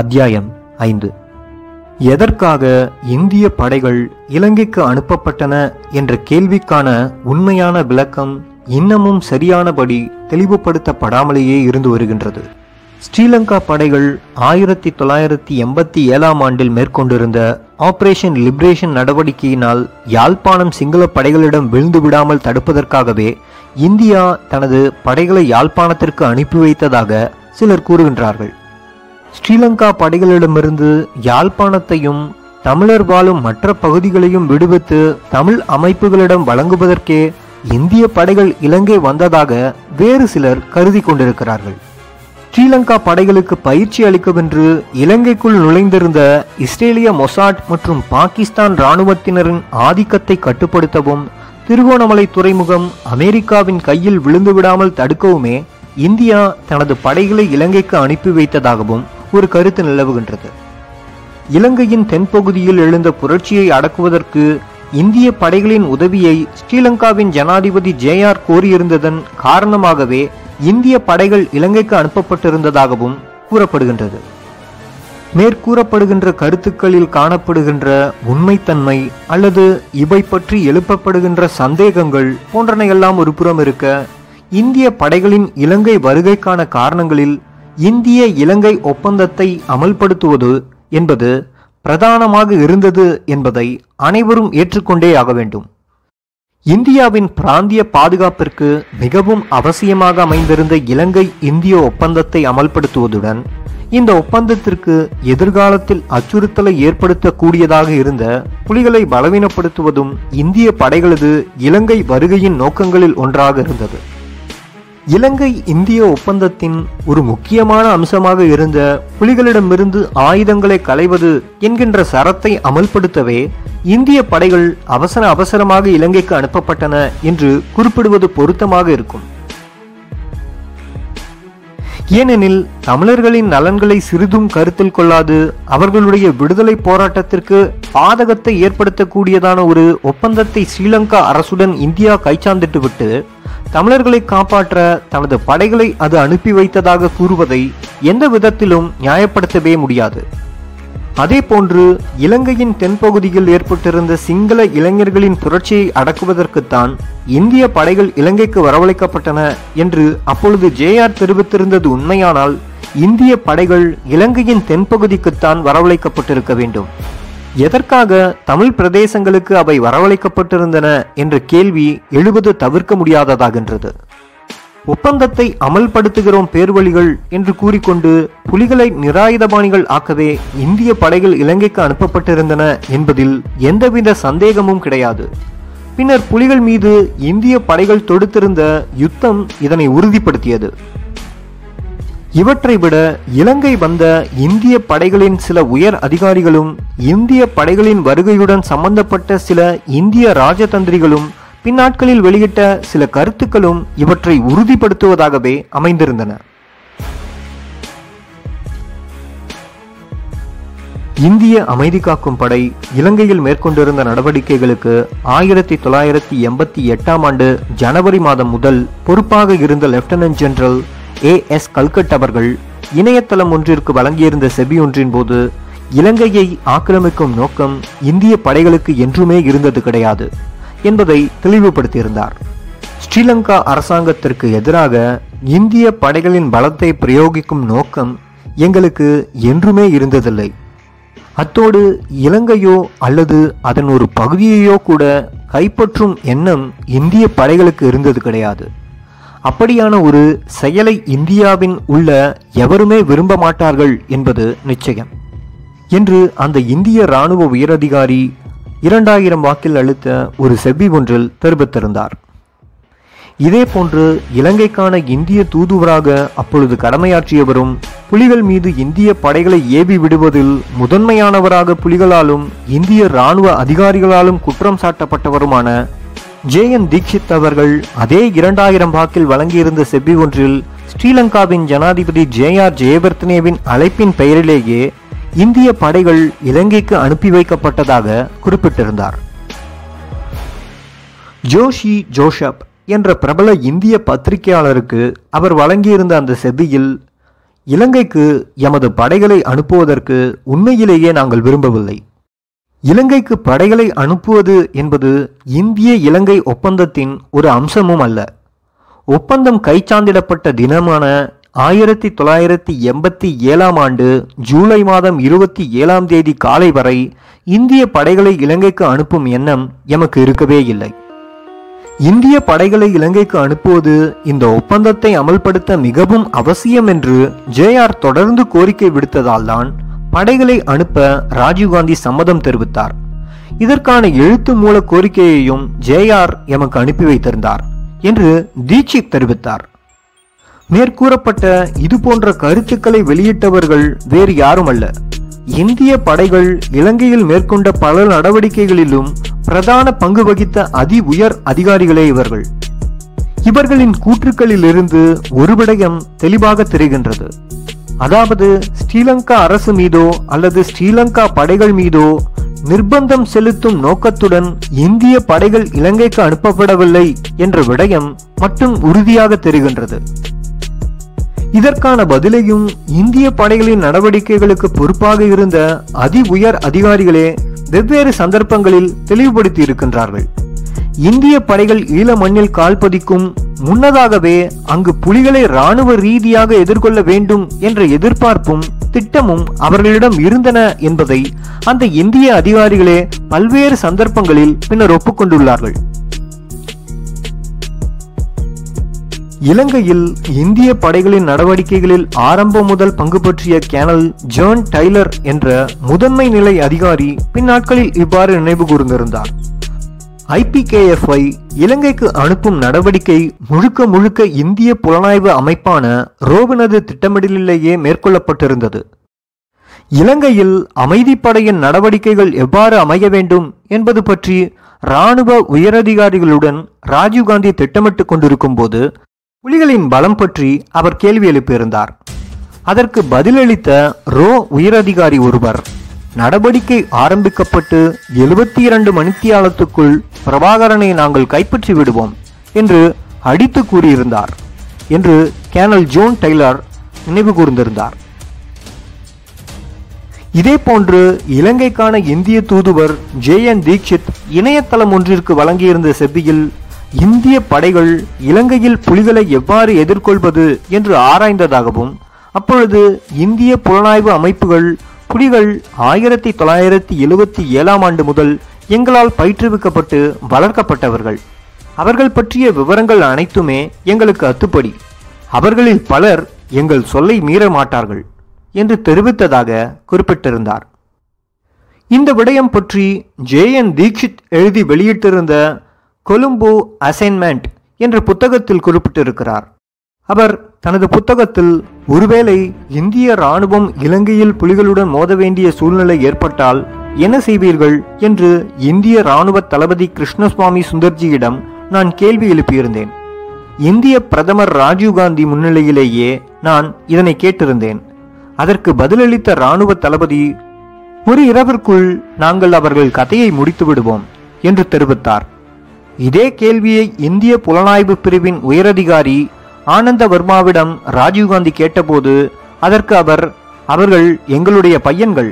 அத்தியாயம் ஐந்து. எதற்காக இந்திய படைகள் இலங்கைக்கு அனுப்பப்பட்டன என்ற கேள்விக்கான உண்மையான விளக்கம் இன்னமும் சரியானபடி தெளிவுபடுத்தப்படாமலேயே இருந்து வருகின்றது. ஸ்ரீலங்கா படைகள் ஆயிரத்தி தொள்ளாயிரத்தி எண்பத்தி ஏழாம் ஆண்டில் மேற்கொண்டிருந்த ஆபரேஷன் லிபரேஷன் நடவடிக்கையினால் யாழ்ப்பாணம் சிங்கள படைகளிடம் விழுந்து விடாமல் தடுப்பதற்காகவே இந்தியா தனது படைகளை யாழ்ப்பாணத்திற்கு அனுப்பி வைத்ததாக சிலர் கூறுகின்றார்கள். ஸ்ரீலங்கா படைகளிடமிருந்து யாழ்ப்பாணத்தையும் தமிழர் வாழும் மற்ற பகுதிகளையும் விடுவித்து தமிழ் அமைப்புகளிடம் வழங்குவதற்கே இந்திய படைகள் இலங்கை வந்ததாக வேறு சிலர் கருதி கொண்டிருக்கிறார்கள். ஸ்ரீலங்கா படைகளுக்கு பயிற்சி அளிக்கவென்று இலங்கைக்குள் நுழைந்திருந்த இஸ்ரேலிய மொசாட் மற்றும் பாகிஸ்தான் இராணுவத்தினரின் ஆதிக்கத்தை கட்டுப்படுத்தவும் திருகோணமலை துறைமுகம் அமெரிக்காவின் கையில் விழுந்து விடாமல் தடுக்கவுமே இந்தியா தனது படைகளை இலங்கைக்கு அனுப்பி வைத்ததாகவும் ஒரு கருத்து நிலவுகின்றது. இலங்கையின் தென்பகுதியில் எழுந்த புரட்சியை அடக்குவதற்கு இந்திய படைகளின் உதவியை ஸ்ரீலங்காவின் ஜனாதிபதி ஜேஆர் கோரியிருந்ததன் காரணமாகவே இந்திய படைகள் இலங்கைக்கு அனுப்பப்பட்டிருந்ததாகவும் கூறப்படுகின்றது. மேற்கூறப்படுகின்ற கருத்துக்களில் காணப்படுகின்ற உண்மைத்தன்மை அல்லது இவை பற்றி எழுப்பப்படுகின்ற சந்தேகங்கள் போன்றனையெல்லாம் ஒரு புறம் இருக்க இந்திய படைகளின் இலங்கை வருகைக்கான காரணங்களில் இந்திய இலங்கை ஒப்பந்தத்தை அமல்படுத்துவது என்பது பிரதானமாக இருந்தது என்பதை அனைவரும் ஏற்றுக்கொண்டே ஆக வேண்டும். இந்தியாவின் பிராந்திய பாதுகாப்பிற்கு மிகவும் அவசியமாக அமைந்திருந்த இலங்கை இந்திய ஒப்பந்தத்தை அமல்படுத்துவதுடன் இந்த ஒப்பந்தத்திற்கு எதிர்காலத்தில் அச்சுறுத்தலை ஏற்படுத்தக்கூடியதாக இருந்த புலிகளை பலவீனப்படுத்துவதும் இந்திய படைகளது இலங்கை வருகையின் நோக்கங்களில் ஒன்றாக இருந்தது. இலங்கை இந்திய ஒப்பந்தத்தின் ஒரு முக்கியமான அம்சமாக இருந்த புலிகளிடமிருந்து ஆயுதங்களை களைவது என்கின்ற சரத்தை அமல்படுத்தவே இந்திய படைகள் அவசர அவசரமாக இலங்கைக்கு அனுப்பப்பட்டன என்று குறிப்பிடுவது பொருத்தமாக இருக்கும். ஏனெனில் தமிழர்களின் நலன்களை சிறிதும் கருத்தில் கொள்ளாது அவர்களுடைய விடுதலை போராட்டத்திற்கு பாதகத்தை ஏற்படுத்தக்கூடியதான ஒரு ஒப்பந்தத்தை ஸ்ரீலங்கா அரசுடன் இந்தியா கைச்சாந்திட்டு விட்டு தமிழர்களை காப்பாற்ற தனது படைகளை அது அனுப்பி வைத்ததாக கூறுவதை எந்த விதத்திலும் நியாயப்படுத்தவே முடியாது. அதே போன்று இலங்கையின் தென்பகுதியில் ஏற்பட்டிருந்த சிங்கள இளைஞர்களின் புரட்சியை அடக்குவதற்குத்தான் இந்திய படைகள் இலங்கைக்கு வரவழைக்கப்பட்டன என்று அப்பொழுது ஜேஆர் தெரிவித்திருந்தது உண்மையானால் இந்திய படைகள் இலங்கையின் தென்பகுதிக்குத்தான் வரவழைக்கப்பட்டிருக்க வேண்டும். எதற்காக தமிழ் பிரதேசங்களுக்கு அவை வரவழைக்கப்பட்டிருந்தன என்ற கேள்வி எழுவது தவிர்க்க முடியாததாகின்றது. ஒப்பந்தத்தை அமல்படுத்துகிறோம் பேர்வழிகள் என்று கூறிக்கொண்டு புலிகளை நிராயுதபாணிகள் ஆக்கவே இந்திய படைகள் இலங்கைக்கு அனுப்பப்பட்டிருந்தன என்பதில் எந்தவித சந்தேகமும் கிடையாது. பின்னர் புலிகள் மீது இந்திய படைகள் தொடுத்திருந்த யுத்தம் இதனை உறுதிப்படுத்தியது. இவற்றை விட இலங்கை வந்த இந்திய படைகளின் சில உயர் அதிகாரிகளும் இந்திய படைகளின் வருகையுடன் சம்பந்தப்பட்ட சில இந்திய ராஜதந்திரிகளும் பின்னாட்களில் வெளியிட்ட சில கருத்துக்களும் இவற்றை உறுதிப்படுத்துவதாகவே அமைந்திருந்தன. இந்திய அமைதி காக்கும் படை இலங்கையில் மேற்கொண்டிருந்த நடவடிக்கைகளுக்கு ஆயிரத்தி தொள்ளாயிரத்தி எண்பத்தி எட்டாம் ஆண்டு ஜனவரி மாதம் முதல் பொறுப்பாக இருந்த lieutenant general A S Kalkat அவர்கள் இணையதளம் ஒன்றிற்கு வழங்கியிருந்த செபி ஒன்றின் போது இலங்கையை ஆக்கிரமிக்கும் நோக்கம் இந்திய படைகளுக்கு என்றுமே இருந்தது கிடையாது என்பதை தெளிவுபடுத்தியிருந்தார். ஸ்ரீலங்கா அரசாங்கத்திற்கு எதிராக இந்திய படைகளின் பலத்தை பிரயோகிக்கும் நோக்கம் எங்களுக்கு என்றுமே இருந்ததில்லை. அத்தோடு இலங்கையோ அல்லது அதன் ஒரு பகுதியையோ கூட கைப்பற்றும் எண்ணம் இந்திய படைகளுக்கு இருந்தது கிடையாது. அப்படியான ஒரு செயலை இந்தியாவின் உள்ள எவருமே விரும்ப மாட்டார்கள் என்பது நிச்சயம். என்று அந்த இந்திய இராணுவ உயரதிகாரி இரண்டாயிரம் வாக்கில் அளித்த ஒரு செவ்வி ஒன்றில் தெரிவித்திருந்தார். இதே போன்று இலங்கைக்கான இந்திய தூதுவராக அப்பொழுது கடமையாற்றியவரும் புலிகள் மீது இந்திய படைகளை ஏவி விடுவதில் முதன்மையானவராக புலிகளாலும் இந்திய இராணுவ அதிகாரிகளாலும் குற்றம் சாட்டப்பட்டவருமான ஜே என் தீக்ஷித் அவர்கள் அதே இரண்டாயிரம் வாக்கில் வழங்கியிருந்த செவ்வி ஒன்றில் ஸ்ரீலங்காவின் ஜனாதிபதி ஜே ஆர் ஜெயவர்த்தனேவின் அழைப்பின் பெயரிலேயே இந்திய படைகள் இலங்கைக்கு அனுப்பி வைக்கப்பட்டதாக குறிப்பிட்டிருந்தார். ஜோஷி ஜோஷப் என்ற பிரபல இந்திய பத்திரிகையாளருக்கு அவர் வழங்கியிருந்த அந்த செபியில் இலங்கைக்கு எமது படைகளை அனுப்புவதற்கு உண்மையிலேயே நாங்கள் விரும்பவில்லை. இலங்கைக்கு படைகளை அனுப்புவது என்பது இந்திய இலங்கை ஒப்பந்தத்தின் ஒரு அம்சமும் அல்ல. ஒப்பந்தம் கைச்சாந்திடப்பட்ட தினமான ஆயிரத்தி தொள்ளாயிரத்தி எண்பத்தி ஏழாம் ஆண்டு ஜூலை மாதம் இருபத்தி ஏழாம் தேதி காலை வரை இந்திய படைகளை இலங்கைக்கு அனுப்பும் எண்ணம் எமக்கு இருக்கவே இல்லை. இந்திய படைகளை இலங்கைக்கு அனுப்புவது இந்த ஒப்பந்தத்தை அமல்படுத்த மிகவும் அவசியம் என்று ஜேஆர் தொடர்ந்து கோரிக்கை விடுத்ததால் தான் படைகளை அனுப்ப ராஜீவ்காந்தி சம்மதம் தெரிவித்தார். இதற்கான எழுத்து மூல கோரிக்கையையும் ஜேஆர் எமக்கு அனுப்பி வைத்திருந்தார் என்று தீட்சித் தெரிவித்தார். மேற்கூறப்பட்ட இது போன்ற கருத்துக்களை வெளியிட்டவர்கள் வேறு யாரும் அல்ல இந்திய படைகள் இலங்கையில் மேற்கொண்ட பல நடவடிக்கைகளிலும் பிரதான பங்கு வகித்த அதி உயர் அதிகாரிகளே இவர்கள். இவர்களின் கூற்றுக்களிலிருந்து ஒரு விடயம் தெளிவாக தெரிகின்றது. அதாவது ஸ்ரீலங்கா அரசு மீதோ அல்லது ஸ்ரீலங்கா படைகள் மீதோ நிர்பந்தம் செலுத்தும் நோக்கத்துடன் இந்திய படைகள் இலங்கைக்கு அனுப்பப்படவில்லை என்ற விடயம் மட்டும் உறுதியாக தெரிகின்றது. இதற்கான பதிலையும் இந்திய படைகளின் நடவடிக்கைகளுக்கு பொறுப்பாக இருந்த அதி உயர் அதிகாரிகளே வெவ்வேறு சந்தர்ப்பங்களில் தெளிவுபடுத்தி இருக்கின்றார்கள் இந்திய படைகள் ஈழ மண்ணில் கால்பதிக்கும் முன்னதாகவே அங்கு புலிகளை ராணுவ ரீதியாக எதிர்கொள்ள வேண்டும் என்ற எதிர்பார்ப்பும் திட்டமும் அவர்களிடம் இருந்தன என்பதை அந்த இந்திய அதிகாரிகளே பல்வேறு சந்தர்ப்பங்களில் பின்னர் ஒப்புக்கொண்டுள்ளார்கள். இலங்கையில் இந்திய படைகளின் நடவடிக்கைகளில் ஆரம்பம் முதல் பங்கு பற்றிய கேனல் ஜான் டைலர் என்ற முதன்மை நிலை அதிகாரி பின்னாட்களில் இவ்வாறு நினைவு கூர்ந்திருந்தார். ஐபிகேஎஃப்ஐ இலங்கைக்கு அனுப்பும் நடவடிக்கை முழுக்க முழுக்க இந்திய புலனாய்வு அமைப்பான ரோபினது திட்டமிடலிலேயே மேற்கொள்ளப்பட்டிருந்தது. இலங்கையில் அமைதிப்படையின் நடவடிக்கைகள் எவ்வாறு அமைய வேண்டும் என்பது பற்றி இராணுவ உயரதிகாரிகளுடன் ராஜீவ்காந்தி திட்டமிட்டுக் கொண்டிருக்கும் போது புலிகளின் பலம் பற்றி அவர் கேள்வி எழுப்பியிருந்தார். அதற்கு பதிலளித்த ரோ உயரதிகாரி ஒருவர் நடவடிக்கை ஆரம்பிக்கப்பட்டு எழுபத்தி இரண்டு மணித்தியாலத்துக்குள் பிரபாகரனை நாங்கள் கைப்பற்றி விடுவோம் என்று அடித்து கூறியிருந்தார் என்று கேனல் ஜோன் டெய்லர் நினைவு கூர்ந்திருந்தார். இதேபோன்று இலங்கைக்கான இந்திய தூதுவர் ஜே என் தீக்ஷித் இணையதளம் ஒன்றிற்கு வழங்கியிருந்த செவ்வியில் இந்திய படைகள் இலங்கையில் புலிகளை எவ்வாறு எதிர்கொள்வது என்று ஆராய்ந்ததாகவும் அப்பொழுது இந்திய புலனாய்வு அமைப்புகள் புலிகள் ஆயிரத்தி தொள்ளாயிரத்தி எழுவத்தி ஏழாம் ஆண்டு முதல் எங்களால் பயிற்றுவிக்கப்பட்டு வளர்க்கப்பட்டவர்கள். அவர்கள் பற்றிய விவரங்கள் அனைத்துமே எங்களுக்கு அத்துப்படி. அவர்களில் பலர் எங்கள் சொல்லை மீற மாட்டார்கள் என்று தெரிவித்ததாக குறிப்பிட்டிருந்தார். இந்த விடயம் பற்றி ஜே. என். தீக்ஷித் எழுதி வெளியிட்டிருந்த கொலும்போ அசைன்மெண்ட் என்ற புத்தகத்தில் குறிப்பிட்டிருக்கிறார். அவர் தனது புத்தகத்தில் ஒருவேளை இந்திய ராணுவம் இலங்கையில் புலிகளுடன் மோத வேண்டிய சூழ்நிலை ஏற்பட்டால் என்ன செய்வீர்கள் என்று இந்திய ராணுவ தளபதி கிருஷ்ணசுவாமி சுந்தர்ஜியிடம் நான் கேள்வி எழுப்பியிருந்தேன். இந்திய பிரதமர் ராஜீவ்காந்தி முன்னிலையிலேயே நான் இதனை கேட்டிருந்தேன். அதற்கு பதிலளித்த ராணுவ தளபதி ஒரு இரவிற்குள் நாங்கள் அவர்கள் கதையை முடித்து விடுவோம் என்று தெரிவித்தார். இதே கேள்வியை இந்திய புலனாய்வு பிரிவின் உயரதிகாரி ஆனந்த வர்மாவிடம் ராஜீவ்காந்தி கேட்டபோது அதற்கு அவர் அவர்கள் எங்களுடைய பையன்கள்.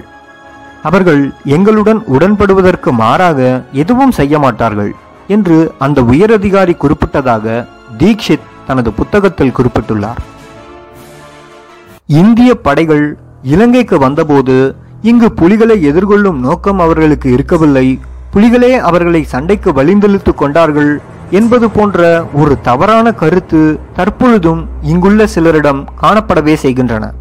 அவர்கள் எங்களுடன் உடன்படுவதற்கு மாறாக எதுவும் செய்ய மாட்டார்கள் என்று அந்த உயரதிகாரி குறிப்பிட்டதாக தீக்ஷித் தனது புத்தகத்தில் குறிப்பிட்டுள்ளார். இந்திய படைகள் இலங்கைக்கு வந்தபோது இங்கு புலிகளை எதிர்கொள்ளும் நோக்கம் அவர்களுக்கு இருக்கவில்லை. புலிகளே அவர்களை சண்டைக்கு வழிந்தெழுத்து கொண்டார்கள். என்பது போன்ற ஒரு தவறான கருத்து தற்பொழுதும் இங்குள்ள சிலரிடம் காணப்படவே செய்கின்றன.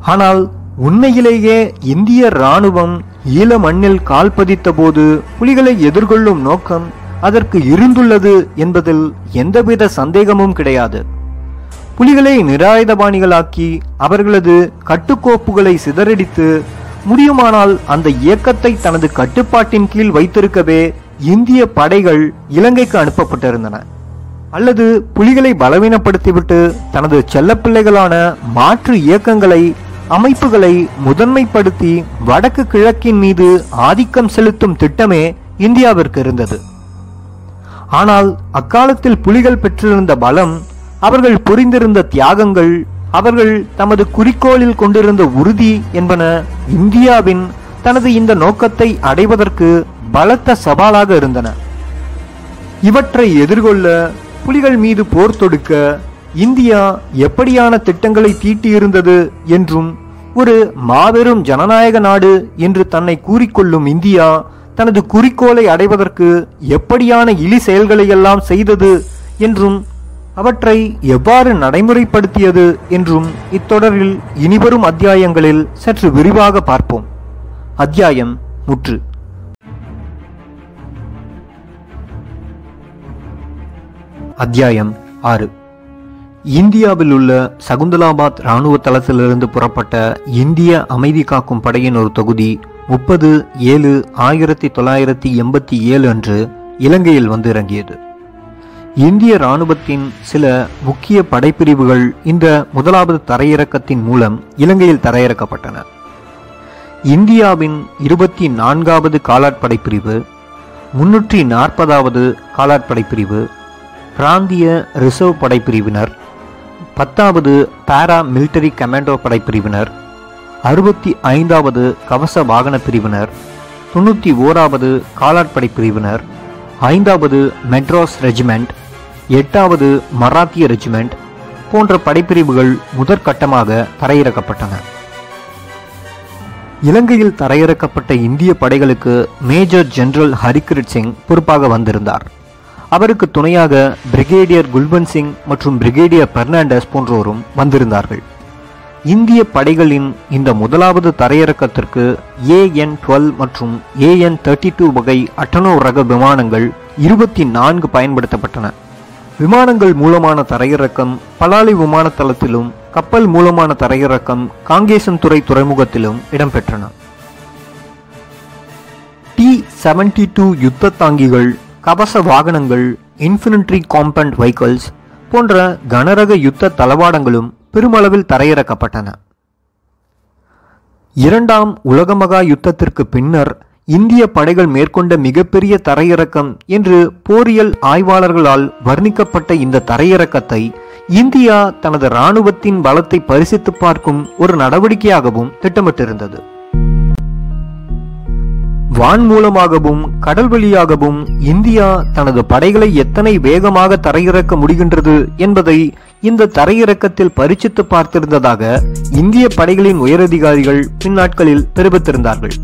ஆனால் உண்மையிலேயே இந்திய இராணுவம் ஈழ மண்ணில் கால் பதித்த போது புலிகளை எதிர்கொள்ளும் நோக்கம் அதற்கு இருந்துள்ளது என்பதில் எந்தவித சந்தேகமும் கிடையாது. புலிகளை நிராயுதபாணிகளாக்கி அவர்களது கட்டுக்கோப்புகளை சிதறடித்து முடியுமானால் அந்த இயக்கத்தை தனது கட்டுப்பாட்டின் கீழ் வைத்திருக்கவே இந்திய படைகள் இலங்கைக்கு அனுப்பப்பட்டிருந்தன. அல்லது புலிகளை பலவீனப்படுத்திவிட்டு தனது செல்லப்பிள்ளைகளான மாற்று இயக்கங்களை அமைப்புகளை முதன்மைப்படுத்தி வடக்கு கிழக்கின் மீது ஆதிக்கம் செலுத்தும் திட்டமே இந்தியாவிற்கு இருந்தது. ஆனால் அக்காலத்தில் புலிகள் பெற்றிருந்த பலம் அவர்கள் புரிந்திருந்த தியாகங்கள் அவர்கள் தமது குறிக்கோளில் கொண்டிருந்த உறுதி என்பன இந்தியாவின் தனது இந்த நோக்கத்தை அடைவதற்கு பலத்த சவாலாக இருந்தன. இவற்றை எதிர்கொள்ள புலிகள் மீது போர் தொடுக்க இந்தியா எப்படியான திட்டங்களை தீட்டியிருந்தது என்றும் ஒரு மாபெரும் ஜனநாயக நாடு என்று தன்னை கூறிக்கொள்ளும் இந்தியா தனது குறிக்கோளை அடைவதற்கு எப்படியான இழி செயல்களையெல்லாம் செய்தது என்றும் அவற்றை எவ்வாறு நடைமுறைப்படுத்தியது என்றும் இத்தொடரில் இனிவரும் அத்தியாயங்களில் சற்று விரிவாக பார்ப்போம். அத்தியாயம் முற்று. அத்தியாயம் ஆறு. இந்தியாவில் உள்ள சகுந்தலாபாத் இராணுவ தளத்திலிருந்து புறப்பட்ட இந்திய அமைதி காக்கும் படையின் ஒரு தொகுதி முப்பது ஏழு ஆயிரத்தி தொள்ளாயிரத்தி எண்பத்தி ஏழு அன்று இலங்கையில் வந்து இறங்கியது. இந்திய இராணுவத்தின் சில முக்கிய படைப்பிரிவுகள் இந்த முதலாவது தரையிறக்கத்தின் மூலம் இலங்கையில் தரையிறக்கப்பட்டன. இந்தியாவின் இருபத்தி நான்காவது காலாட்படை பிரிவு முன்னூற்றி நாற்பதாவது காலாட்படை பிரிவு பிராந்திய ரிசர்வ் படைப்பிரிவினர் பத்தாவது பாரா மிலிட்டரி கமாண்டோ படைப்பிரிவினர் அறுபத்தி ஐந்தாவது கவச வாகன பிரிவினர் தொண்ணூற்றி ஓராவது காலாட்படை பிரிவினர் ஐந்தாவது மெட்ராஸ் ரெஜிமெண்ட் எட்டாவது மராத்திய ரெஜிமெண்ட் போன்ற படைப்பிரிவுகள் முதற்கட்டமாக தரையிறக்கப்பட்டன. இலங்கையில் தரையிறக்கப்பட்ட இந்திய படைகளுக்கு மேஜர் ஜெனரல் ஹரிகிரிட் சிங் பொறுப்பாக வந்திருந்தார். அவருக்கு துணையாக பிரிகேடியர் குல்பன் சிங் மற்றும் பிரிகேடியர் பெர்னாண்டஸ் போன்றோரும் வந்திருந்தார்கள். இந்திய படைகளின் இந்த முதலாவது தரையிறக்கத்திற்கு ஏஎன் டுவெல் மற்றும் ஏஎன் தேர்ட்டி டூ வகை அட்டனோ ரக விமானங்கள் இருபத்தி நான்கு பயன்படுத்தப்பட்டன. விமானங்கள் மூலமான தரையிறக்கம் பலாலி விமானத்தளத்திலும் கப்பல் மூலமான தரையிறக்கம் காங்கேசன்துறை துறைமுகத்திலும் இடம்பெற்றன. டி செவன்டி டூ யுத்த தாங்கிகள் கவச வாகனங்கள் இன்ஃபினிட்ரி காம்பண்ட் வெஹிக்கிள்ஸ் போன்ற கனரக யுத்த தளவாடங்களும் பெருமளவில் தரையிறக்கப்பட்டன. இரண்டாம் உலக மகா யுத்தத்திற்கு பின்னர் இந்திய படைகள் மேற்கொண்ட மிகப்பெரிய தரையிறக்கம் என்று போரியல் ஆய்வாளர்களால் வர்ணிக்கப்பட்ட இந்த தரையிறக்கத்தை இந்தியா தனது இராணுவத்தின் பலத்தை பரிசித்து பார்க்கும் ஒரு நடவடிக்கையாகவும் திட்டமிட்டிருந்தது. வான் மூலமாகவும் கடல் வழியாகவும் இந்தியா தனது படைகளை எத்தனை வேகமாக தரையிறக்க முடிகின்றது என்பதை இந்த தரையிறக்கத்தில் பரிச்சித்து பார்த்திருந்ததாக இந்திய படைகளின் உயரதிகாரிகள் பின்னாட்களில் தெரிவித்திருந்தார்கள்.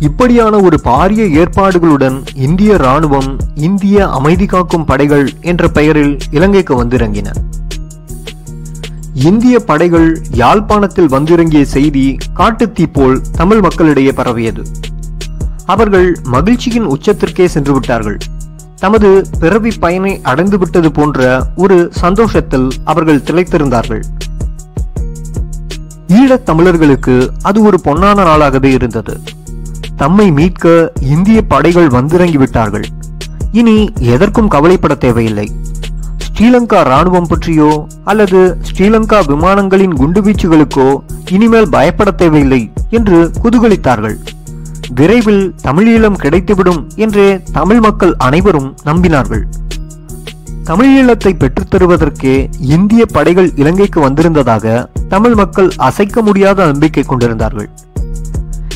இப்படியான ஒரு பாரிய ஏற்பாடுகளுடன் இந்திய ராணுவம் இந்திய அமைதி காக்கும் படைகள் என்ற பெயரில் இலங்கைக்கு வந்திறங்கின. இந்திய படைகள் யாழ்ப்பாணத்தில் வந்திறங்கிய செய்தி காட்டுத்தீ போல் தமிழ் மக்களிடையே பரவியது. அவர்கள் மகிழ்ச்சியின் உச்சத்திற்கே சென்று விட்டார்கள் தமது பிறவி பயனை அடைந்து விட்டது போன்ற ஒரு சந்தோஷத்தில் அவர்கள் திளைத்திருந்தார்கள். ஈழத் தமிழர்களுக்கு அது ஒரு பொன்னான நாளாகவே இருந்தது. தம்மை மீட்க இந்திய படைகள் வந்திறங்கி விட்டார்கள். இனி எதற்கும் கவலைப்பட தேவையில்லை. ஸ்ரீலங்கா ராணுவம் பற்றியோ அல்லது ஸ்ரீலங்கா விமானங்களின் குண்டுவீச்சுகளுக்கோ இனிமேல் பயப்பட தேவையில்லை என்று குதூகலித்தார்கள். விரைவில் தமிழீழம் கிடைத்துவிடும் என்றே தமிழ் மக்கள் அனைவரும் நம்பினார்கள். தமிழீழத்தை பெற்றுத் தருவதற்கே இந்திய படைகள் இலங்கைக்கு வந்திருந்ததாக தமிழ் மக்கள் அசைக்க முடியாத நம்பிக்கை கொண்டிருந்தார்கள்.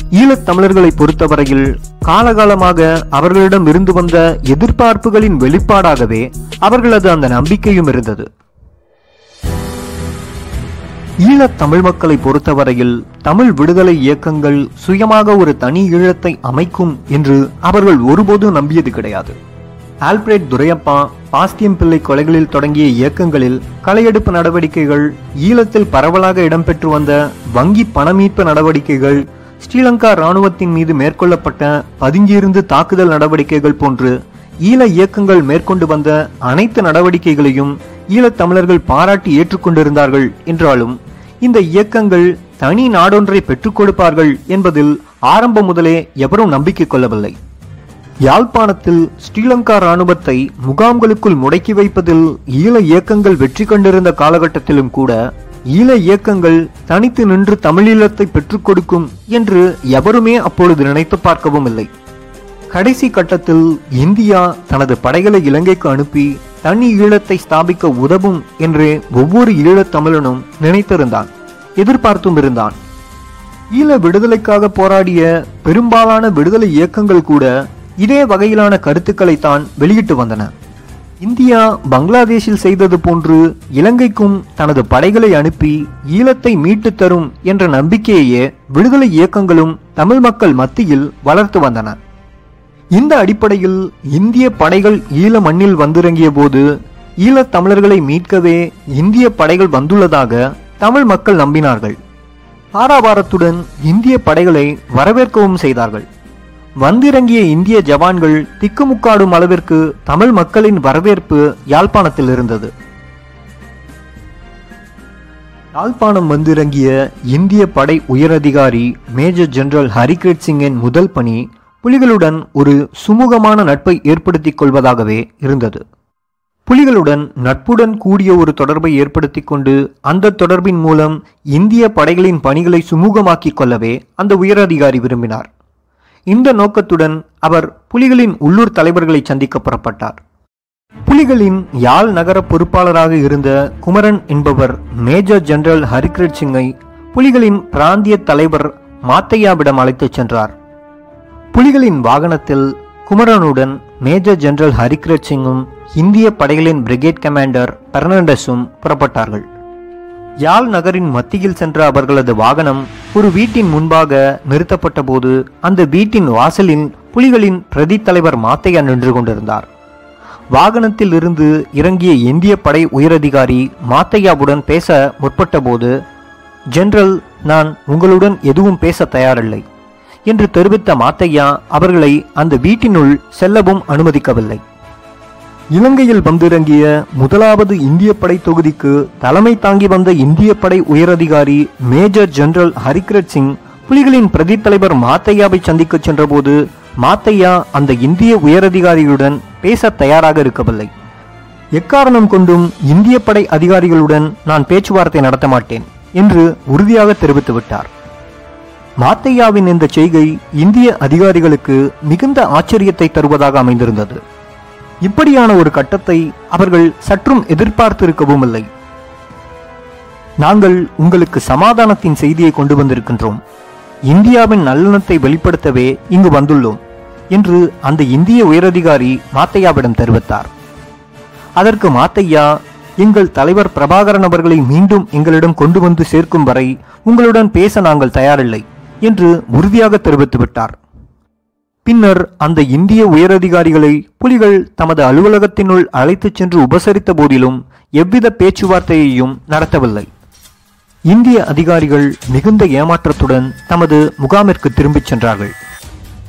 ஈழத் தமிழர்களை பொறுத்தவரையில் காலகாலமாக அவர்களிடம் இருந்து வந்த எதிர்பார்ப்புகளின் வெளிப்பாடாகவே அவர்களது அந்த நம்பிக்கையும் இருந்தது. ஈழத் தமிழ் மக்களை பொறுத்தவரையில் தமிழ் விடுதலை இயக்கங்கள் சுயமாக ஒரு தனி ஈழத்தை அமைக்கும் என்று அவர்கள் ஒருபோதும் நம்பியது கிடையாது. ஆல்பிரேட் துரையப்பா பாஸ்தியம் பிள்ளை கொலைகளில் தொடங்கிய இயக்கங்களில் களையெடுப்பு நடவடிக்கைகள் ஈழத்தில் பரவலாக இடம்பெற்று வந்த வங்கி பணமீட்பு நடவடிக்கைகள் ஸ்ரீலங்கா இராணுவத்தின் மீது மேற்கொள்ளப்பட்ட பதுங்கியிருந்து தாக்குதல் நடவடிக்கைகள் போன்று ஈழ இயக்கங்கள் மேற்கொண்டு வந்த அனைத்து நடவடிக்கைகளையும் ஈழத்தமிழர்கள் பாராட்டி ஏற்றுக்கொண்டிருந்தார்கள் என்றாலும் இந்த இயக்கங்கள் தனி நாடொன்றை பெற்றுக் கொடுப்பார்கள் என்பதில் ஆரம்பம் முதலே எவரும் நம்பிக்கை கொள்ளவில்லை. யாழ்ப்பாணத்தில் ஸ்ரீலங்கா இராணுவத்தை முகாம்களுக்குள் முடக்கி வைப்பதில் ஈழ இயக்கங்கள் வெற்றி கண்டிருந்த காலகட்டத்திலும் கூட ஈழ இயக்கங்கள் தனித்து நின்று தமிழீழத்தை பெற்றுக் கொடுக்கும் என்று எவருமே அப்பொழுது நினைத்து பார்க்கவும் இல்லை. கடைசி கட்டத்தில் இந்தியா தனது படைகளை இலங்கைக்கு அனுப்பி தனி ஈழத்தை ஸ்தாபிக்க உதவும் என்று ஒவ்வொரு ஈழத் தமிழனும் நினைத்திருந்தான் எதிர்பார்த்தும் இருந்தான். ஈழ விடுதலைக்காக போராடிய பெரும்பாலான விடுதலை இயக்கங்கள் கூட இதே வகையிலான கருத்துக்களை தான் வெளியிட்டு வந்தன. இந்தியா பங்களாதேஷில் செய்தது போன்று இலங்கைக்கும் தனது படைகளை அனுப்பி ஈழத்தை மீட்டுத் தரும் என்ற நம்பிக்கையையே விடுதலை இயக்கங்களும் தமிழ் மக்கள் மத்தியில் வளர்த்து வந்தன. இந்த அடிப்படையில் இந்திய படைகள் ஈழ மண்ணில் வந்திறங்கிய போது ஈழத் தமிழர்களை மீட்கவே இந்திய படைகள் வந்துள்ளதாக தமிழ் மக்கள் நம்பினார்கள். ஆரவாரத்துடன் இந்திய படைகளை வரவேற்கவும் செய்தார்கள். வந்திறங்கிய இந்திய ஜவான்கள் திக்குமுக்காடும் அளவிற்கு தமிழ் மக்களின் வரவேற்பு யாழ்ப்பாணத்தில் இருந்தது. யாழ்ப்பாணம் வந்திறங்கிய இந்திய படை உயரதிகாரி மேஜர் ஜெனரல் ஹரிகிரத் சிங்கின் முதல் பணி புலிகளுடன் ஒரு சுமூகமான நட்பை ஏற்படுத்திக் கொள்வதாகவே இருந்தது. புலிகளுடன் நட்புடன் கூடிய ஒரு தொடர்பை ஏற்படுத்தி கொண்டு அந்த தொடர்பின் மூலம் இந்திய படைகளின் பணிகளை சுமூகமாக்கிக் கொள்ளவே அந்த உயரதிகாரி விரும்பினார். இந்த நோக்கத்துடன் அவர் புலிகளின் உள்ளூர் தலைவர்களை சந்திக்க புறப்பட்டார். புலிகளின் யாழ் நகர பொறுப்பாளராக இருந்த குமரன் என்பவர் மேஜர் ஜெனரல் ஹரிகிரத் சிங்கை புலிகளின் பிராந்திய தலைவர் மாத்தையாவிடம் அழைத்துச் சென்றார். புலிகளின் வாகனத்தில் குமரனுடன் மேஜர் ஜெனரல் ஹரிகிரத் சிங்கும் இந்திய படைகளின் பிரிகேட் கமாண்டர் பெர்னாண்டஸும் புறப்பட்டார்கள். யாழ் நகரின் மத்தியில் சென்ற அவர்களது வாகனம் ஒரு வீட்டின் முன்பாக நிறுத்தப்பட்ட போது அந்த வீட்டின் வாசலின் புலிகளின் பிரதி தலைவர் மாத்தையா நின்று கொண்டிருந்தார். வாகனத்தில் இருந்து இறங்கிய இந்திய படை உயரதிகாரி மாத்தையாவுடன் பேச முற்பட்டபோது ஜெனரல் நான் உங்களுடன் எதுவும் பேச தயாரில்லை. என்று தெரிவித்த மாத்தையா அவர்களை அந்த வீட்டினுள் செல்லவும் அனுமதிக்கவில்லை. இலங்கையில் வந்திறங்கிய முதலாவது இந்திய படை தொகுதிக்கு தலைமை தாங்கி வந்த இந்திய படை உயரதிகாரி மேஜர் ஜெனரல் ஹரிகிரத் சிங் புலிகளின் பிரதி தலைவர் மாத்தையாவை சந்திக்க சென்றபோது மாத்தையா அந்த இந்திய உயரதிகாரிகளுடன் பேச தயாராக இருக்கவில்லை. எக்காரணம் கொண்டும் இந்திய படை அதிகாரிகளுடன் நான் பேச்சுவார்த்தை நடத்த மாட்டேன் என்று உறுதியாக தெரிவித்து விட்டார் மாத்தையாவின் இந்த செய்கை இந்திய அதிகாரிகளுக்கு மிகுந்த ஆச்சரியத்தை தருவதாக அமைந்திருந்தது. இப்படியான ஒரு கட்டத்தை அவர்கள் சற்றும் எதிர்பார்த்திருக்கவும் இல்லை நாங்கள் உங்களுக்கு சமாதானத்தின் செய்தியை கொண்டு வந்திருக்கின்றோம். இந்தியாவின் நல்லெண்ணத்தை வெளிப்படுத்தவே இங்கு வந்துள்ளோம் என்று அந்த இந்திய உயரதிகாரி மாத்தையாவிடம் தெரிவித்தார். அதற்கு மாத்தையா எங்கள் தலைவர் பிரபாகரன் அவர்களை மீண்டும் எங்களிடம் கொண்டு வந்து சேர்க்கும் வரை உங்களுடன் பேச நாங்கள் தயாரில்லை. என்று உறுதியாக தெரிவித்து விட்டார் பின்னர் அந்த இந்திய உயரதிகாரிகளை புலிகள் தமது அலுவலகத்தினுள் அழைத்துச் சென்று உபசரித்த போதிலும் எவ்வித பேச்சுவார்த்தையையும் நடத்தவில்லை. இந்திய அதிகாரிகள் மிகுந்த ஏமாற்றத்துடன் தமது முகாமிற்கு திரும்பிச் சென்றார்கள்.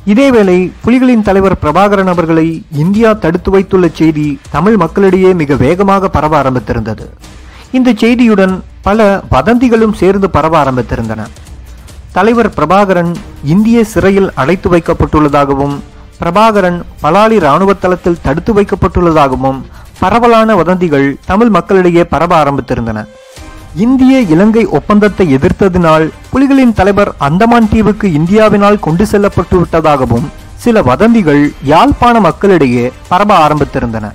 இதேவேளை புலிகளின் தலைவர் பிரபாகரன் அவர்களை இந்தியா தடுத்து வைத்துள்ள செய்தி தமிழ் மக்களிடையே மிக வேகமாக பரவ ஆரம்பித்திருந்தது. இந்த செய்தியுடன் பல வதந்திகளும் சேர்ந்து பரவ ஆரம்பித்திருந்தன. தலைவர் பிரபாகரன் இந்திய சிறையில் அடைத்து வைக்கப்பட்டுள்ளதாகவும் பிரபாகரன் பலாலி இராணுவ தளத்தில் தடுத்து வைக்கப்பட்டுள்ளதாகவும் பரவலான வதந்திகள் தமிழ் மக்களிடையே பரவ ஆரம்பித்திருந்தன. இந்திய இலங்கை ஒப்பந்தத்தை எதிர்த்ததினால் புலிகளின் தலைவர் அந்தமான் தீவுக்கு இந்தியாவினால் கொண்டு செல்லப்பட்டு விட்டதாகவும் சில வதந்திகள் யாழ்ப்பாண மக்களிடையே பரவ ஆரம்பித்திருந்தன.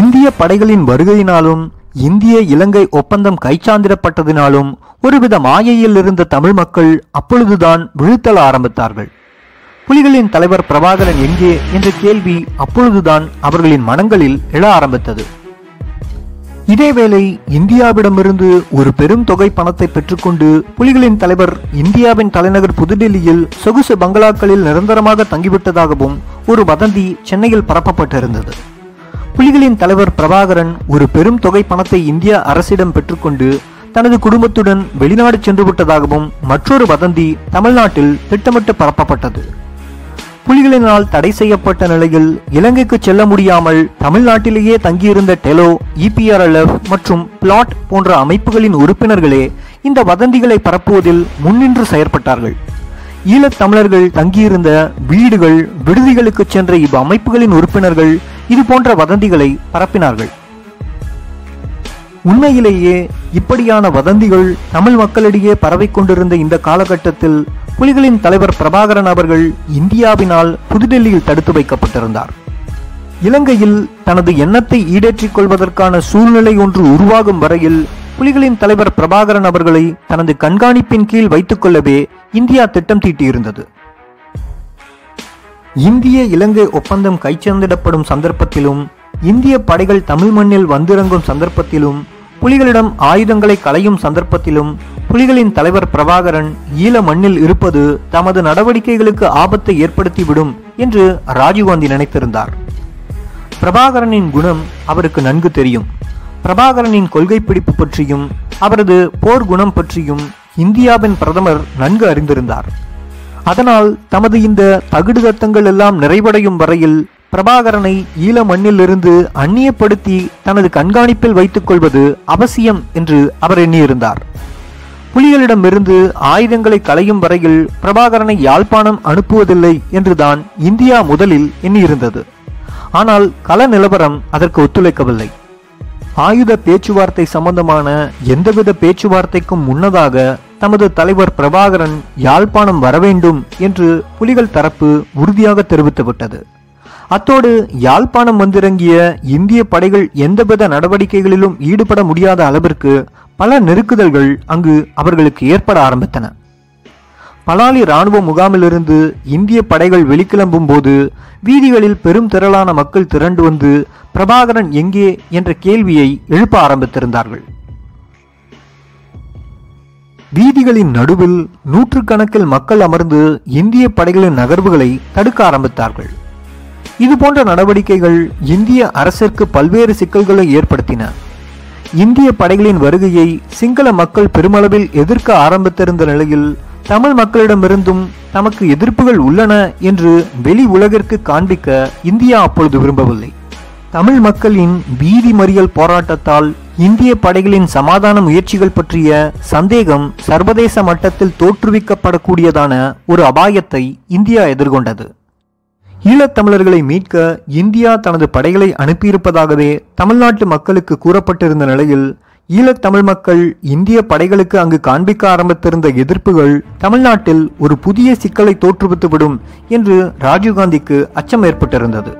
இந்திய படைகளின் வருகையினாலும் இந்திய இலங்கை ஒப்பந்தம் கைச்சாந்திடப்பட்டதினாலும் ஒருவித மாயையில் இருந்த தமிழ் மக்கள் அப்பொழுதுதான் விழுத்தல ஆரம்பித்தார்கள். புலிகளின் தலைவர் பிரபாகரன் எங்கே என்ற கேள்வி அப்பொழுதுதான் அவர்களின் மனங்களில் எழ ஆரம்பித்தது. இதேவேளை இந்தியாவிடமிருந்து ஒரு பெரும் தொகை பணத்தை பெற்றுக்கொண்டு புலிகளின் தலைவர் இந்தியாவின் தலைநகர் புதுடெல்லியில் சொகுசு பங்களாக்களில் நிரந்தரமாக தங்கிவிட்டதாகவும் ஒரு வதந்தி சென்னையில் பரப்பப்பட்டிருந்தது. புலிகளின் தலைவர் பிரபாகரன் ஒரு பெரும் தொகை பணத்தை இந்திய அரசிடம் பெற்றுக்கொண்டு தனது குடும்பத்துடன் வெளிநாடு சென்று விட்டதாகவும் மற்றொரு வதந்தி தமிழ்நாட்டில் திட்டமிட்டு பரப்பப்பட்டது. புலிகளினால் தடை செய்யப்பட்ட நிலையில் இலங்கைக்கு செல்ல முடியாமல் தமிழ்நாட்டிலேயே தங்கியிருந்த டெலோ இபிஆர்எல்எஃப் மற்றும் பிளாட் போன்ற அமைப்புகளின் உறுப்பினர்களே இந்த வதந்திகளை பரப்புவதில் முன்னின்று செயற்பட்டார்கள். ஈழத் தமிழர்கள் தங்கியிருந்த வீடுகள் விடுதிகளுக்கு சென்ற இவ்வமைப்புகளின் உறுப்பினர்கள் இது போன்ற வதந்திகளை பரப்பினார்கள். உண்மையிலேயே இப்படியான வதந்திகள் தமிழ் மக்களிடையே பரவிக்கொண்டிருந்த இந்த காலகட்டத்தில் புலிகளின் தலைவர் பிரபாகரன் அவர்கள் இந்தியாவினால் புதுடெல்லியில் தடுத்து வைக்கப்பட்டிருந்தார். இலங்கையில் தனது எண்ணத்தை ஈடேற்றிக் கொள்வதற்கான சூழ்நிலை ஒன்று உருவாகும் வரையில் புலிகளின் தலைவர் பிரபாகரன் அவர்களை தனது கண்காணிப்பின் கீழ் வைத்துக் கொள்ளவே இந்தியா திட்டம் தீட்டியிருந்தது. இந்திய இலங்கை ஒப்பந்தம் கைச்சேர்ந்திடப்படும் சந்தர்ப்பத்திலும் இந்திய படைகள் தமிழ் மண்ணில் வந்திறங்கும் சந்தர்ப்பத்திலும் புலிகளிடம் ஆயுதங்களை களையும் சந்தர்ப்பத்திலும் புலிகளின் தலைவர் பிரபாகரன் ஈழ மண்ணில் இருப்பது தமது நடவடிக்கைகளுக்கு ஆபத்தை ஏற்படுத்திவிடும் என்று ராஜீவ்காந்தி நினைத்திருந்தார். பிரபாகரனின் குணம் அவருக்கு நன்கு தெரியும். பிரபாகரனின் கொள்கை பிடிப்பு பற்றியும் அவரது போர் குணம் பற்றியும் இந்தியாவின் பிரதமர் நன்கு அறிந்திருந்தார். அதனால் தமது இந்த தகுடு தத்தங்கள் எல்லாம் நிறைவடையும் வரையில் பிரபாகரனை ஈழ மண்ணிலிருந்து அந்நியப்படுத்தி தனது கண்காணிப்பில் வைத்துக் கொள்வது அவசியம் என்று அவர் எண்ணியிருந்தார். புலிகளிடமிருந்து ஆயுதங்களை களையும் வரையில் பிரபாகரனை யாழ்ப்பாணம் அனுப்புவதில்லை என்றுதான் இந்தியா முதலில் எண்ணியிருந்தது. ஆனால் கள நிலவரம் அதற்கு ஒத்துழைக்கவில்லை. ஆயுத பேச்சுவார்த்தை சம்பந்தமான எந்தவித பேச்சுவார்த்தைக்கும் முன்னதாக தமது தலைவர் பிரபாகரன் யாழ்ப்பாணம் வரவேண்டும் என்று புலிகள் தரப்பு உறுதியாக தெரிவித்துவிட்டது அத்தோடு யாழ்ப்பாணம் வந்திறங்கிய இந்திய படைகள் எந்தவித நடவடிக்கைகளிலும் ஈடுபட முடியாத அளவிற்கு பல நெருக்குதல்கள் அங்கு அவர்களுக்கு ஏற்பட ஆரம்பித்தன. பலாலி ராணுவ முகாமிலிருந்து இந்திய படைகள் வெளிக்கிளம்பும் போது வீதிகளில் பெரும் திரளான மக்கள் திரண்டு வந்து பிரபாகரன் எங்கே? என்ற கேள்வியை எழுப்ப ஆரம்பித்திருந்தார்கள். வீதிகளின் நடுவில் நூற்றுக்கணக்கில் மக்கள் அமர்ந்து இந்திய படைகளின் நகர்வுகளை தடுக்க ஆரம்பித்தார்கள். இதுபோன்ற நடவடிக்கைகள் இந்திய அரசிற்கு பல்வேறு சிக்கல்களை ஏற்படுத்தின. இந்திய படைகளின் வருகையை சிங்கள மக்கள் பெருமளவில் எதிர்க்க ஆரம்பித்திருந்த நிலையில் தமிழ் மக்களிடமிருந்தும் தமக்கு எதிர்ப்புகள் உள்ளன என்று வெளி உலகிற்கு காண்பிக்க இந்தியா அப்பொழுது விரும்பவில்லை. தமிழ் மக்களின் வீதி மறியல் போராட்டத்தால் இந்திய படைகளின் சமாதான முயற்சிகள் பற்றிய சந்தேகம் சர்வதேச மட்டத்தில் தோற்றுவிக்கப்படக்கூடியதான ஒரு அபாயத்தை இந்தியா எதிர்கொண்டது. ஈழத்தமிழர்களை மீட்க இந்தியா தனது படைகளை அனுப்பியிருப்பதாகவே தமிழ்நாட்டு மக்களுக்கு கூறப்பட்டிருந்த நிலையில் ஈழத்தமிழ் மக்கள் இந்திய படைகளுக்கு அங்கு காண்பிக்க ஆரம்பித்திருந்த எதிர்ப்புகள் தமிழ்நாட்டில் ஒரு புதிய சிக்கலை தோற்றுவித்துவிடும் என்று ராஜீவ்காந்திக்கு அச்சம் ஏற்பட்டிருந்தது.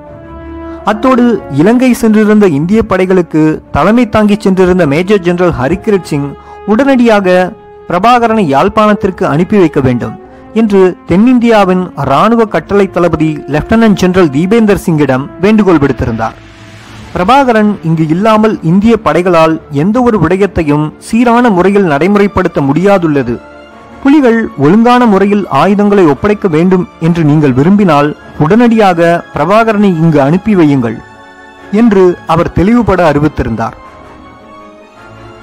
அத்தோடு இலங்கை சென்றிருந்த இந்திய படைகளுக்கு தலைமை தாங்கி சென்றிருந்த மேஜர் ஜெனரல் ஹரிகிரத் சிங் உடனடியாக பிரபாகரனை யாழ்ப்பாணத்திற்கு அனுப்பி வைக்க வேண்டும் என்று தென்னிந்தியாவின் ராணுவ கட்டளை தளபதி லெப்டினன்ட் ஜெனரல் தீபேந்தர் சிங்கிடம் வேண்டுகோள் விடுத்திருந்தார். பிரபாகரன் இங்கு இல்லாமல் இந்திய படைகளால் எந்த ஒரு விடயத்தையும் சீரான முறையில் நடைமுறைப்படுத்த முடியாதுள்ளது. புலிகள் ஒழுங்கான முறையில் ஆயுதங்களை ஒப்படைக்க வேண்டும் என்று நீங்கள் விரும்பினால் உடனடியாக பிரபாகரனை இங்கு அனுப்பி வையுங்கள் என்று அவர் தெளிவுபட அறிவித்திருந்தார்.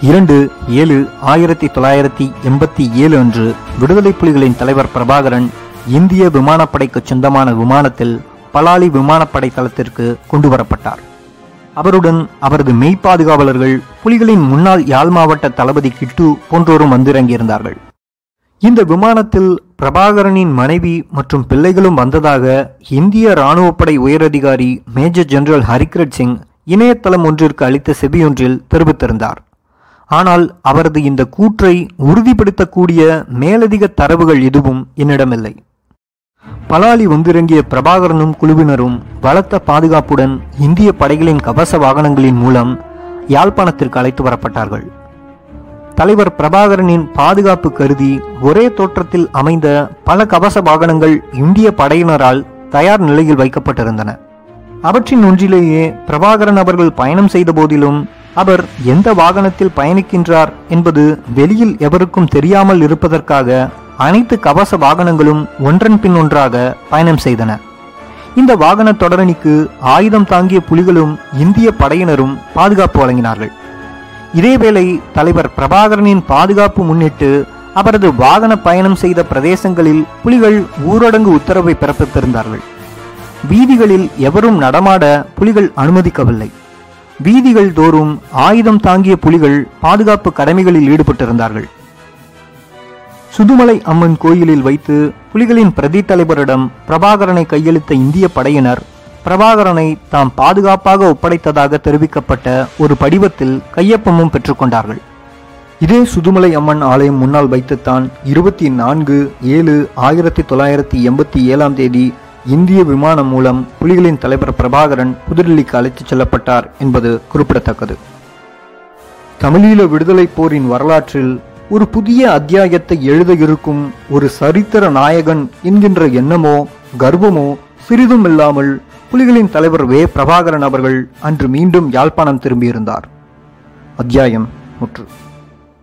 இரண்டு ஏழு ஆயிரத்தி தொள்ளாயிரத்தி எண்பத்தி ஏழு அன்று விடுதலை புலிகளின் தலைவர் பிரபாகரன் இந்திய விமானப்படைக்கு சொந்தமான விமானத்தில் பலாலி விமானப்படை தளத்திற்கு கொண்டு வரப்பட்டார் அவருடன் அவரது மெய்ப்பாதுகாவலர்கள் புலிகளின் முன்னாள் யாழ் மாவட்ட தளபதி கிட்டு போன்றோரும் வந்திறங்கியிருந்தார்கள். இந்த விமானத்தில் பிரபாகரனின் மனைவி மற்றும் பிள்ளைகளும் வந்ததாக இந்திய இராணுவப்படை உயரதிகாரி மேஜர் ஜெனரல் ஹரிக்ரத் சிங் இணையதளம் ஒன்றிற்கு அளித்த செபியொன்றில் தெரிவித்திருந்தார். ஆனால் அவரது இந்த கூற்றை உறுதிப்படுத்தக்கூடிய மேலதிக தரவுகள் எதுவும் என்னிடமில்லை. பலாலி வந்திறங்கிய பிரபாகரனும் குழுவினரும் பலத்த பாதுகாப்புடன் இந்திய படைகளின் கவச வாகனங்களின் மூலம் யாழ்ப்பாணத்திற்கு அழைத்து வரப்பட்டார்கள். தலைவர் பிரபாகரனின் பாதுகாப்பு கருதி ஒரே தோற்றத்தில் அமைந்த பல கவச வாகனங்கள் இந்திய படையினரால் தயார் நிலையில் வைக்கப்பட்டிருந்தன. அவற்றின் ஒன்றிலேயே பிரபாகரன் அவர்கள் பயணம் செய்த போதிலும் அவர் எந்த வாகனத்தில் பயணிக்கின்றார் என்பது வெளியில் எவருக்கும் தெரியாமல் இருப்பதற்காக அனைத்து கவச வாகனங்களும் ஒன்றன் பின் ஒன்றாக பயணம் செய்தன. இந்த வாகன தொடரணிக்கு ஆயுதம் தாங்கிய புலிகளும் இந்திய படையினரும் பாதுகாப்பு வழங்கினார்கள். இதேவேளை தலைவர் பிரபாகரனின் பாதுகாப்பு முன்னிட்டு அவரது வாகன பயணம் செய்த பிரதேசங்களில் புலிகள் ஊரடங்கு உத்தரவை பிறப்பித்திருந்தார்கள். வீதிகளில் எவரும் நடமாட புலிகள் அனுமதிக்கவில்லை. வீதிகள் தோறும் ஆயுதம் தாங்கிய புலிகள் பாதுகாப்பு கடமைகளில் ஈடுபட்டிருந்தார்கள். சுதுமலை அம்மன் கோயிலில் வைத்து புலிகளின் பிரதி தலைவரிடம் பிரபாகரனை கையளித்த இந்திய படையினர் பிரபாகரனை தாம் பாதுகாப்பாக ஒப்படைத்ததாக தெரிவிக்கப்பட்ட ஒரு படிவத்தில் கையொப்பமும் பெற்றுக்கொண்டார்கள். இதே சுதுமலை அம்மன் ஆலயம் முன்னால் வைத்துத்தான் இருபத்தி நான்கு ஏழு ஆயிரத்தி தொள்ளாயிரத்தி எண்பத்தி ஏழாம் தேதி இந்திய விமானம் மூலம் புலிகளின் தலைவர் பிரபாகரன் புதுடில்லிக்கு அழைத்துச் செல்லப்பட்டார் என்பது குறிப்பிடத்தக்கது. தமிழீழ விடுதலைப் போரின் வரலாற்றில் ஒரு புதிய அத்தியாயத்தை எழுத இருக்கும் ஒரு சரித்திர நாயகன் என்கின்ற எண்ணமோ கர்வமோ சிறிதும் இல்லாமல் புலிகளின் தலைவர் வே. பிரபாகரன் அவர்கள் அன்று மீண்டும் யாழ்ப்பாணம் திரும்பியிருந்தார். அத்தியாயம் முற்று.